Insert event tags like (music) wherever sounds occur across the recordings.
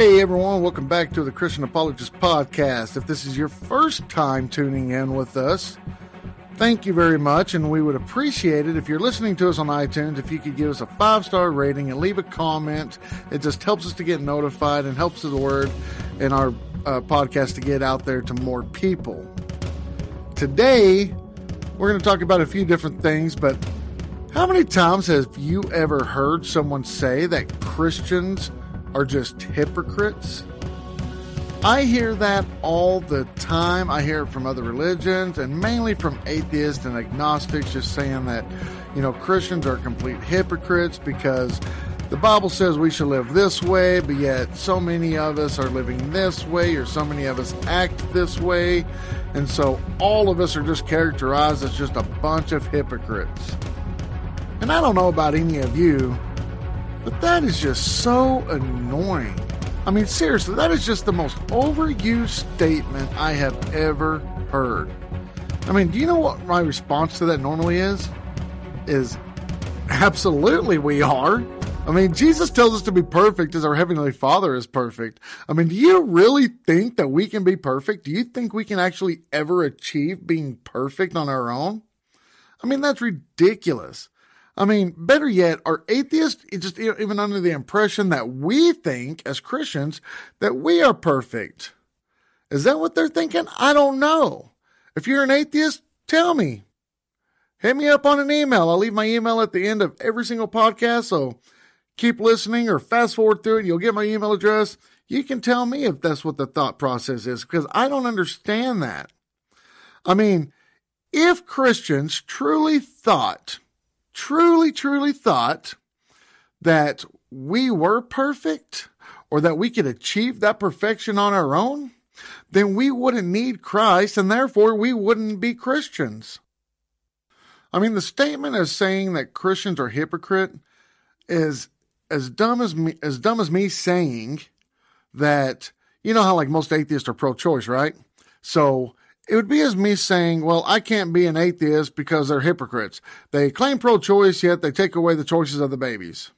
Hey everyone, welcome back to the Christian Apologist Podcast. If this is your first time tuning in with us, thank you very much, and we would appreciate it if you're listening to us on iTunes, if you could give us a five star rating and leave a comment. It just helps us to get notified and helps the word in our uh, podcast to get out there to more people. Today, we're going to talk about a few different things, but how many times have you ever heard someone say that Christians are just hypocrites? I hear that all the time. I hear it from other religions and mainly from atheists and agnostics just saying that, you know, Christians are complete hypocrites because the Bible says we should live this way, but yet so many of us are living this way, or so many of us act this way. And so all of us are just characterized as just a bunch of hypocrites. And I don't know about any of you, but that is just so annoying. I mean, seriously, that is just the most overused statement I have ever heard. I mean, do you know what my response to that normally is? Is absolutely we are. I mean, Jesus tells us to be perfect as our Heavenly Father is perfect. I mean, do you really think that we can be perfect? Do you think we can actually ever achieve being perfect on our own? I mean, that's ridiculous. I mean, better yet, are atheists just even under the impression that we think as Christians that we are perfect? Is that what they're thinking? I don't know. If you're an atheist, tell me. Hit me up on an email. I'll leave my email at the end of every single podcast. So keep listening or fast forward through it. You'll get my email address. You can tell me if that's what the thought process is because I don't understand that. I mean, if Christians truly thought truly, truly thought that we were perfect or that we could achieve that perfection on our own, then we wouldn't need Christ and therefore we wouldn't be Christians. I mean, the statement as saying that Christians are hypocrite is as dumb as me, as dumb as me saying that, you know how like most atheists are pro-choice, right? So it would be as me saying, well, I can't be an atheist because they're hypocrites. They claim pro choice, yet they take away the choices of the babies.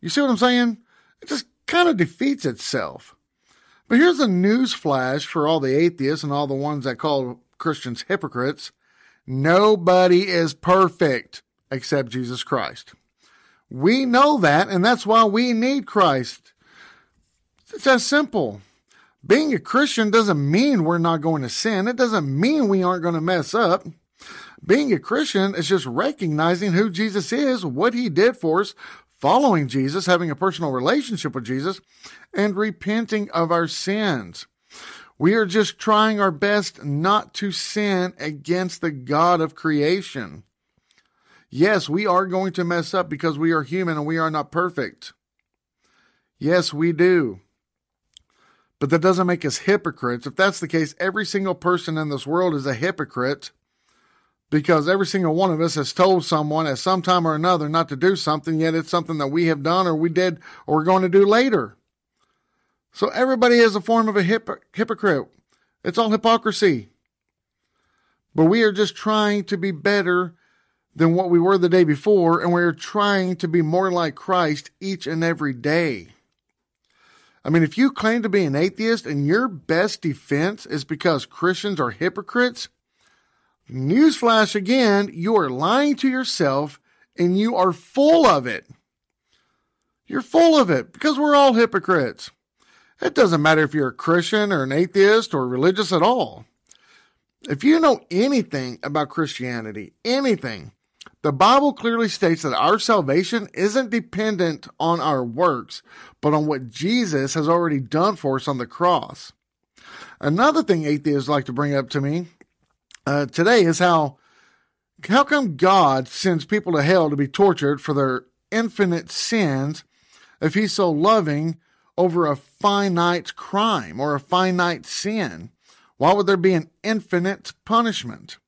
You see what I'm saying? It just kind of defeats itself. But here's a news flash for all the atheists and all the ones that call Christians hypocrites. Nobody is perfect except Jesus Christ. We know that, and that's why we need Christ. It's that simple. Being a Christian doesn't mean we're not going to sin. It doesn't mean we aren't going to mess up. Being a Christian is just recognizing who Jesus is, what he did for us, following Jesus, having a personal relationship with Jesus, and repenting of our sins. We are just trying our best not to sin against the God of creation. Yes, we are going to mess up because we are human and we are not perfect. Yes, we do. But that doesn't make us hypocrites. If that's the case, every single person in this world is a hypocrite because every single one of us has told someone at some time or another not to do something, yet it's something that we have done or we did or we're going to do later. So everybody is a form of a hypocrite. It's all hypocrisy. But we are just trying to be better than what we were the day before, and we're trying to be more like Christ each and every day. I mean, if you claim to be an atheist and your best defense is because Christians are hypocrites, newsflash again, you are lying to yourself and you are full of it. You're full of it because we're all hypocrites. It doesn't matter if you're a Christian or an atheist or religious at all. If you know anything about Christianity, anything, the Bible clearly states that our salvation isn't dependent on our works, but on what Jesus has already done for us on the cross. Another thing atheists like to bring up to me uh, today is how how come God sends people to hell to be tortured for their infinite sins if He's so loving over a finite crime or a finite sin? Why would there be an infinite punishment?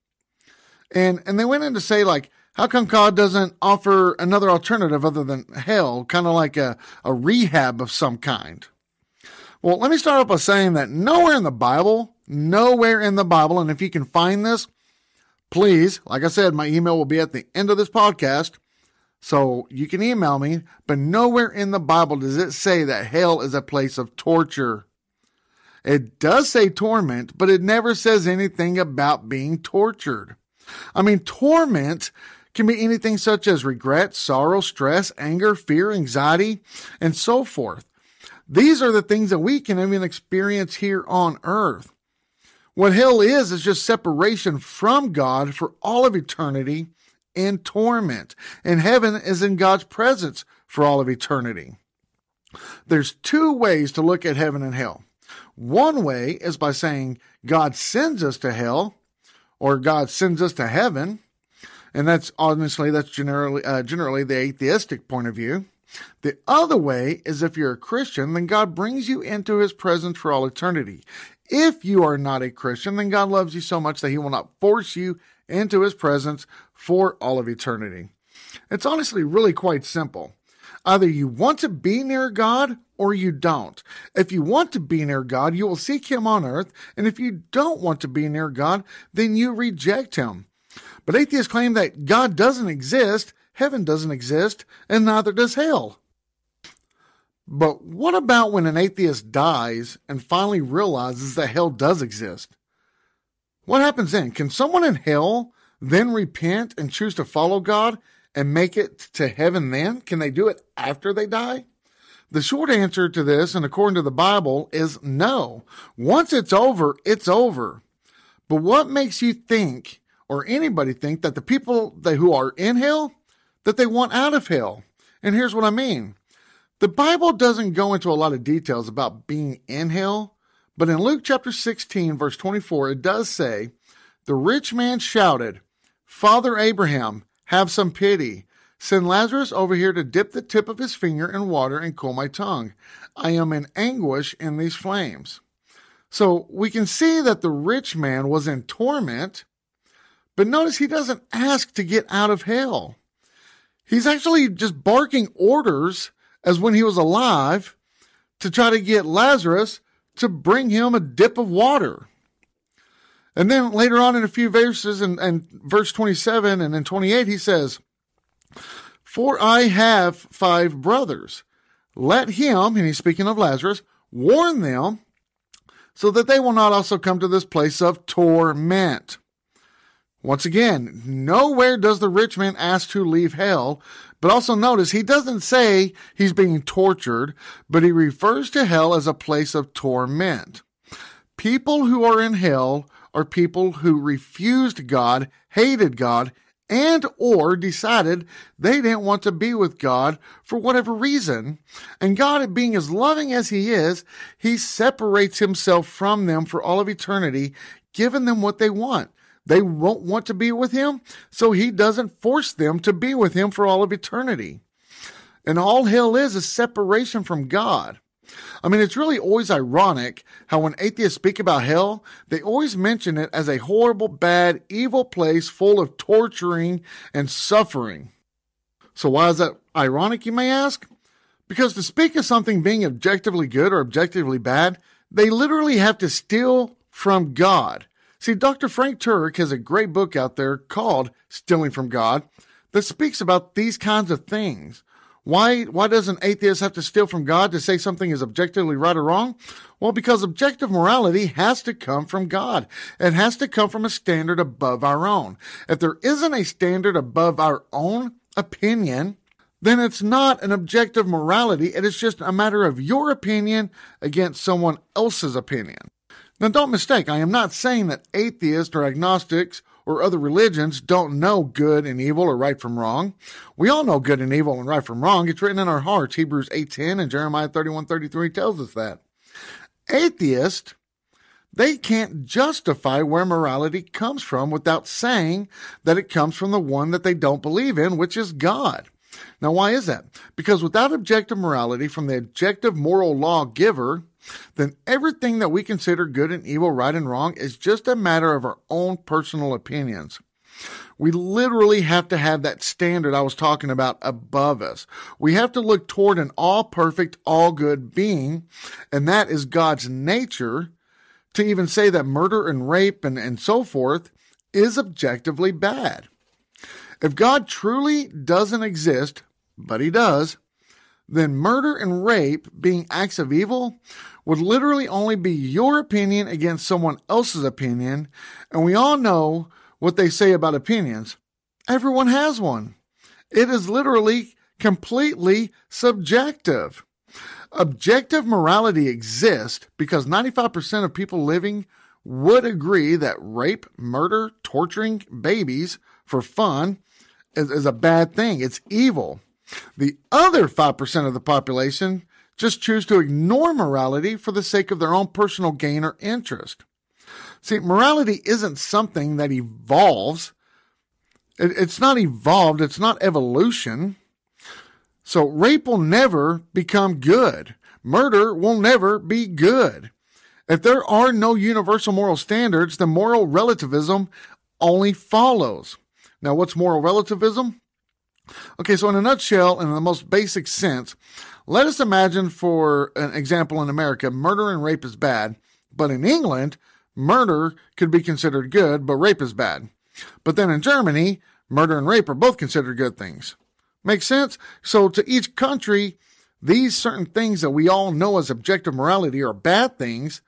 And and they went in to say like how come God doesn't offer another alternative other than hell, kind of like a, a rehab of some kind? Well, let me start off by saying that nowhere in the Bible, nowhere in the Bible, and if you can find this, please, like I said, my email will be at the end of this podcast. So you can email me, but nowhere in the Bible does it say that hell is a place of torture. It does say torment, but it never says anything about being tortured. I mean, torment can be anything such as regret, sorrow, stress, anger, fear, anxiety, and so forth. These are the things that we can even experience here on earth. What hell is, is just separation from God for all of eternity in torment. And heaven is in God's presence for all of eternity. There's two ways to look at heaven and hell. One way is by saying God sends us to hell or God sends us to heaven. And that's honestly, that's generally, uh, generally the atheistic point of view. The other way is if you're a Christian, then God brings you into his presence for all eternity. If you are not a Christian, then God loves you so much that he will not force you into his presence for all of eternity. It's honestly really quite simple. Either you want to be near God or you don't. If you want to be near God, you will seek him on earth. And if you don't want to be near God, then you reject him. But atheists claim that God doesn't exist, heaven doesn't exist, and neither does hell. But what about when an atheist dies and finally realizes that hell does exist? What happens then? Can someone in hell then repent and choose to follow God and make it to heaven then? Can they do it after they die? The short answer to this, and according to the Bible, is no. Once it's over, it's over. But what makes you think, or anybody think, that the people that, who are in hell, that they want out of hell? And here's what I mean. The Bible doesn't go into a lot of details about being in hell, but in Luke chapter 16, verse 24, it does say, The rich man shouted, Father Abraham, have some pity. Send Lazarus over here to dip the tip of his finger in water and cool my tongue. I am in anguish in these flames. So we can see that the rich man was in torment, but notice he doesn't ask to get out of hell. He's actually just barking orders as when he was alive to try to get Lazarus to bring him a dip of water. And then later on in a few verses, and, and verse 27 and in 28, he says, For I have five brothers. Let him, and he's speaking of Lazarus, warn them so that they will not also come to this place of torment. Once again, nowhere does the rich man ask to leave hell, but also notice he doesn't say he's being tortured, but he refers to hell as a place of torment. People who are in hell are people who refused God, hated God, and or decided they didn't want to be with God for whatever reason. And God, being as loving as he is, he separates himself from them for all of eternity, giving them what they want. They won't want to be with him, so he doesn't force them to be with him for all of eternity. And all hell is is separation from God. I mean, it's really always ironic how when atheists speak about hell, they always mention it as a horrible, bad, evil place full of torturing and suffering. So why is that ironic, you may ask? Because to speak of something being objectively good or objectively bad, they literally have to steal from God. See, Dr. Frank Turek has a great book out there called Stealing from God that speaks about these kinds of things. Why, why does an atheist have to steal from God to say something is objectively right or wrong? Well, because objective morality has to come from God. It has to come from a standard above our own. If there isn't a standard above our own opinion, then it's not an objective morality. It is just a matter of your opinion against someone else's opinion. Now, don't mistake, I am not saying that atheists or agnostics or other religions don't know good and evil or right from wrong. We all know good and evil and right from wrong. It's written in our hearts. Hebrews 8:10 and Jeremiah 31:33 tells us that. Atheists, they can't justify where morality comes from without saying that it comes from the one that they don't believe in, which is God. Now, why is that? Because without objective morality from the objective moral law giver, then everything that we consider good and evil, right and wrong is just a matter of our own personal opinions. We literally have to have that standard I was talking about above us. We have to look toward an all perfect, all good being, and that is God's nature. To even say that murder and rape and, and so forth is objectively bad. If God truly doesn't exist, but he does, then murder and rape being acts of evil would literally only be your opinion against someone else's opinion. And we all know what they say about opinions. Everyone has one. It is literally completely subjective. Objective morality exists because 95% of people living would agree that rape, murder, torturing babies for fun is, is a bad thing. It's evil. The other 5% of the population just choose to ignore morality for the sake of their own personal gain or interest. See, morality isn't something that evolves. It's not evolved. It's not evolution. So rape will never become good. Murder will never be good. If there are no universal moral standards, then moral relativism only follows. Now, what's moral relativism? Okay, so in a nutshell, in the most basic sense, let us imagine, for an example, in America, murder and rape is bad, but in England, murder could be considered good, but rape is bad. But then in Germany, murder and rape are both considered good things. Make sense? So to each country, these certain things that we all know as objective morality are bad things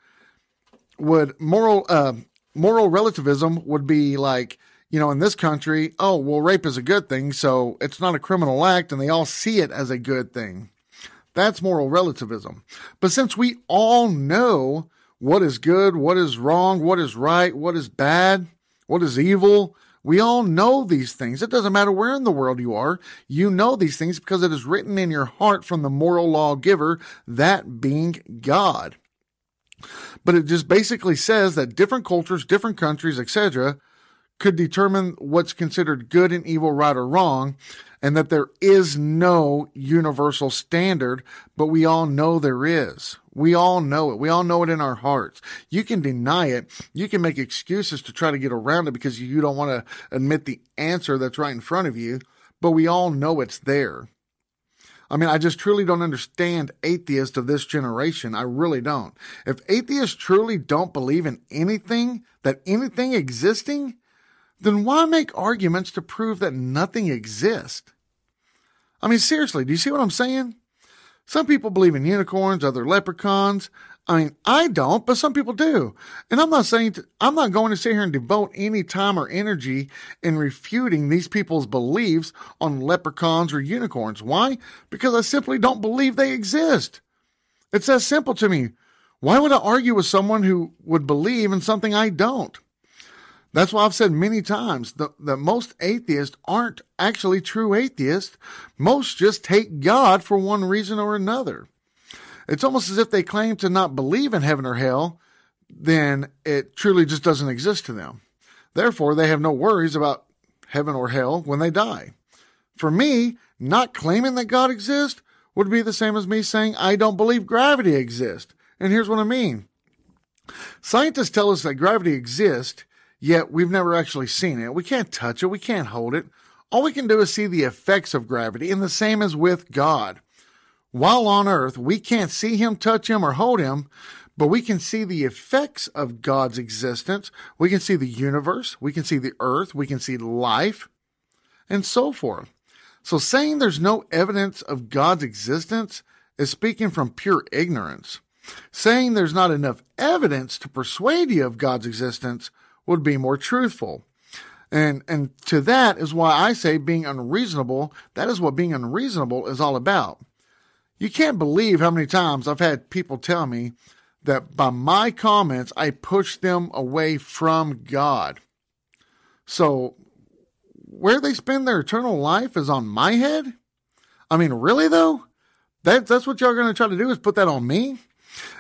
would moral uh, moral relativism would be like you know in this country oh well rape is a good thing so it's not a criminal act and they all see it as a good thing that's moral relativism but since we all know what is good what is wrong what is right what is bad what is evil we all know these things. It doesn't matter where in the world you are. You know these things because it is written in your heart from the moral lawgiver, that being God. But it just basically says that different cultures, different countries, etc., could determine what's considered good and evil, right or wrong, and that there is no universal standard, but we all know there is. We all know it. We all know it in our hearts. You can deny it. You can make excuses to try to get around it because you don't want to admit the answer that's right in front of you, but we all know it's there. I mean, I just truly don't understand atheists of this generation. I really don't. If atheists truly don't believe in anything, that anything existing, then why make arguments to prove that nothing exists? I mean, seriously, do you see what I'm saying? Some people believe in unicorns, other leprechauns. I mean, I don't, but some people do. And I'm not saying, to, I'm not going to sit here and devote any time or energy in refuting these people's beliefs on leprechauns or unicorns. Why? Because I simply don't believe they exist. It's that simple to me. Why would I argue with someone who would believe in something I don't? That's why I've said many times that, that most atheists aren't actually true atheists. Most just hate God for one reason or another. It's almost as if they claim to not believe in heaven or hell, then it truly just doesn't exist to them. Therefore, they have no worries about heaven or hell when they die. For me, not claiming that God exists would be the same as me saying I don't believe gravity exists. And here's what I mean. Scientists tell us that gravity exists, yet we've never actually seen it. We can't touch it. We can't hold it. All we can do is see the effects of gravity, and the same as with God. While on earth, we can't see him, touch him, or hold him, but we can see the effects of God's existence. We can see the universe. We can see the earth. We can see life and so forth. So saying there's no evidence of God's existence is speaking from pure ignorance. Saying there's not enough evidence to persuade you of God's existence would be more truthful. And, and to that is why I say being unreasonable, that is what being unreasonable is all about. You can't believe how many times I've had people tell me that by my comments, I push them away from God. So, where they spend their eternal life is on my head? I mean, really though? That, that's what y'all are going to try to do is put that on me?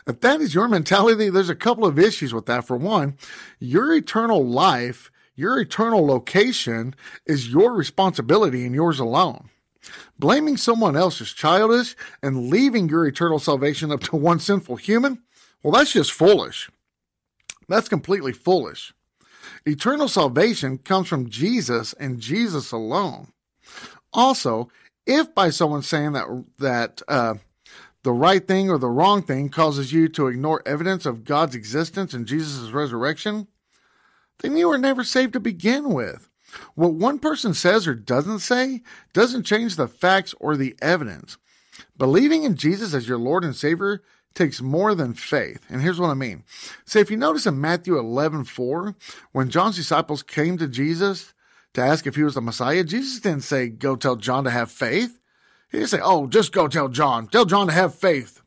If that is your mentality, there's a couple of issues with that. For one, your eternal life, your eternal location is your responsibility and yours alone. Blaming someone else is childish and leaving your eternal salvation up to (laughs) one sinful human, well, that's just foolish. That's completely foolish. Eternal salvation comes from Jesus and Jesus alone. Also, if by someone saying that that uh, the right thing or the wrong thing causes you to ignore evidence of God's existence and Jesus' resurrection, then you were never saved to begin with. What one person says or doesn't say doesn't change the facts or the evidence. Believing in Jesus as your Lord and Savior takes more than faith. And here's what I mean. Say, if you notice in Matthew 11, 4, when John's disciples came to Jesus to ask if he was the Messiah, Jesus didn't say, go tell John to have faith. He didn't say, oh, just go tell John. Tell John to have faith.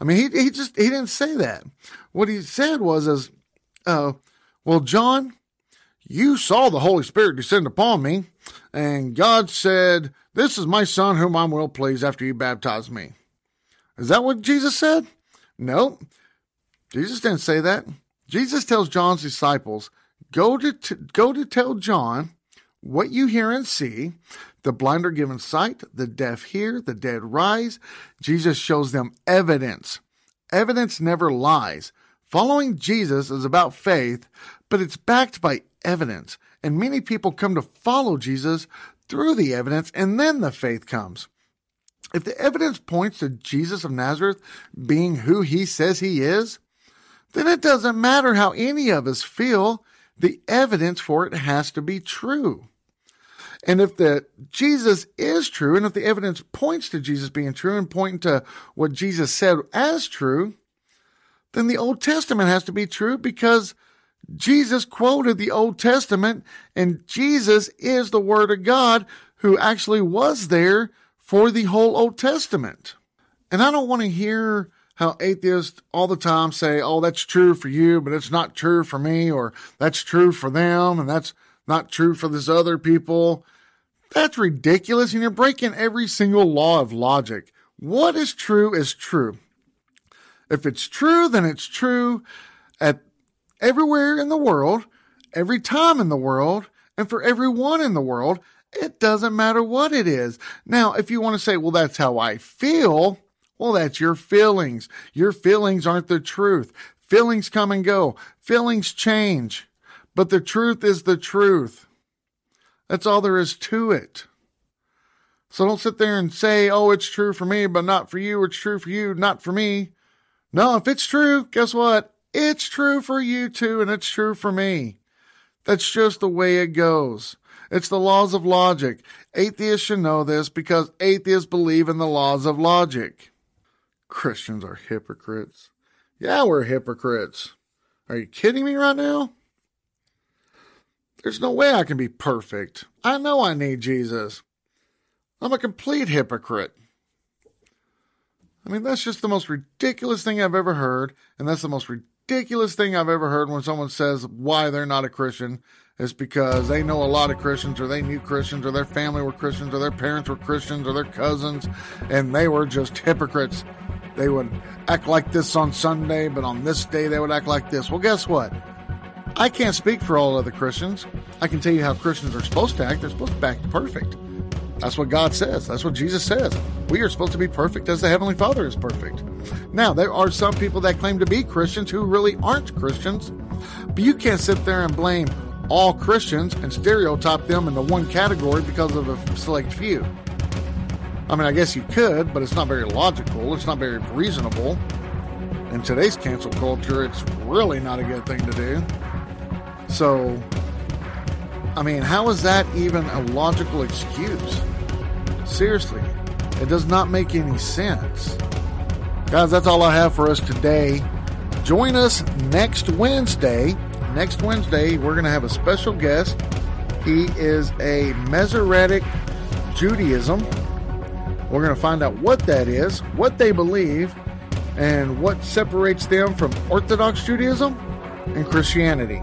I mean, he, he just, he didn't say that. What he said was, is, uh, well, John, you saw the Holy Spirit descend upon me, and God said, this is my son whom I'm well pleased after you baptize me. Is that what Jesus said? No. Jesus didn't say that. Jesus tells John's disciples, go to, t- go to tell John what you hear and see. The blind are given sight, the deaf hear, the dead rise. Jesus shows them evidence. Evidence never lies. Following Jesus is about faith, but it's backed by evidence. And many people come to follow Jesus through the evidence, and then the faith comes. If the evidence points to Jesus of Nazareth being who he says he is, then it doesn't matter how any of us feel. The evidence for it has to be true. And if the Jesus is true, and if the evidence points to Jesus being true and pointing to what Jesus said as true, then the Old Testament has to be true because Jesus quoted the Old Testament and Jesus is the Word of God who actually was there for the whole Old Testament. And I don't want to hear how atheists all the time say, oh, that's true for you, but it's not true for me, or that's true for them, and that's not true for this other people. That's ridiculous, and you're breaking every single law of logic. What is true is true. If it's true, then it's true at everywhere in the world, every time in the world, and for everyone in the world. It doesn't matter what it is. Now, if you want to say, well, that's how I feel, well, that's your feelings. Your feelings aren't the truth. Feelings come and go. Feelings change. But the truth is the truth. That's all there is to it. So don't sit there and say, oh, it's true for me, but not for you. It's true for you, not for me. No, if it's true, guess what? It's true for you too, and it's true for me. That's just the way it goes. It's the laws of logic. Atheists should know this because atheists believe in the laws of logic. Christians are hypocrites. Yeah, we're hypocrites. Are you kidding me right now? There's no way I can be perfect. I know I need Jesus. I'm a complete hypocrite. I mean, that's just the most ridiculous thing I've ever heard, and that's the most ridiculous thing I've ever heard when someone says why they're not a Christian is because they know a lot of Christians or they knew Christians or their family were Christians or their parents were Christians or their cousins and they were just hypocrites. They would act like this on Sunday, but on this day they would act like this. Well, guess what? I can't speak for all other Christians. I can tell you how Christians are supposed to act. They're supposed to act perfect. That's what God says. That's what Jesus says. We are supposed to be perfect as the Heavenly Father is perfect. Now, there are some people that claim to be Christians who really aren't Christians, but you can't sit there and blame all Christians and stereotype them into one category because of a select few. I mean, I guess you could, but it's not very logical. It's not very reasonable. In today's cancel culture, it's really not a good thing to do. So, I mean, how is that even a logical excuse? Seriously, it does not make any sense. Guys, that's all I have for us today. Join us next Wednesday. Next Wednesday, we're going to have a special guest. He is a Messianic Judaism. We're going to find out what that is, what they believe, and what separates them from Orthodox Judaism and Christianity.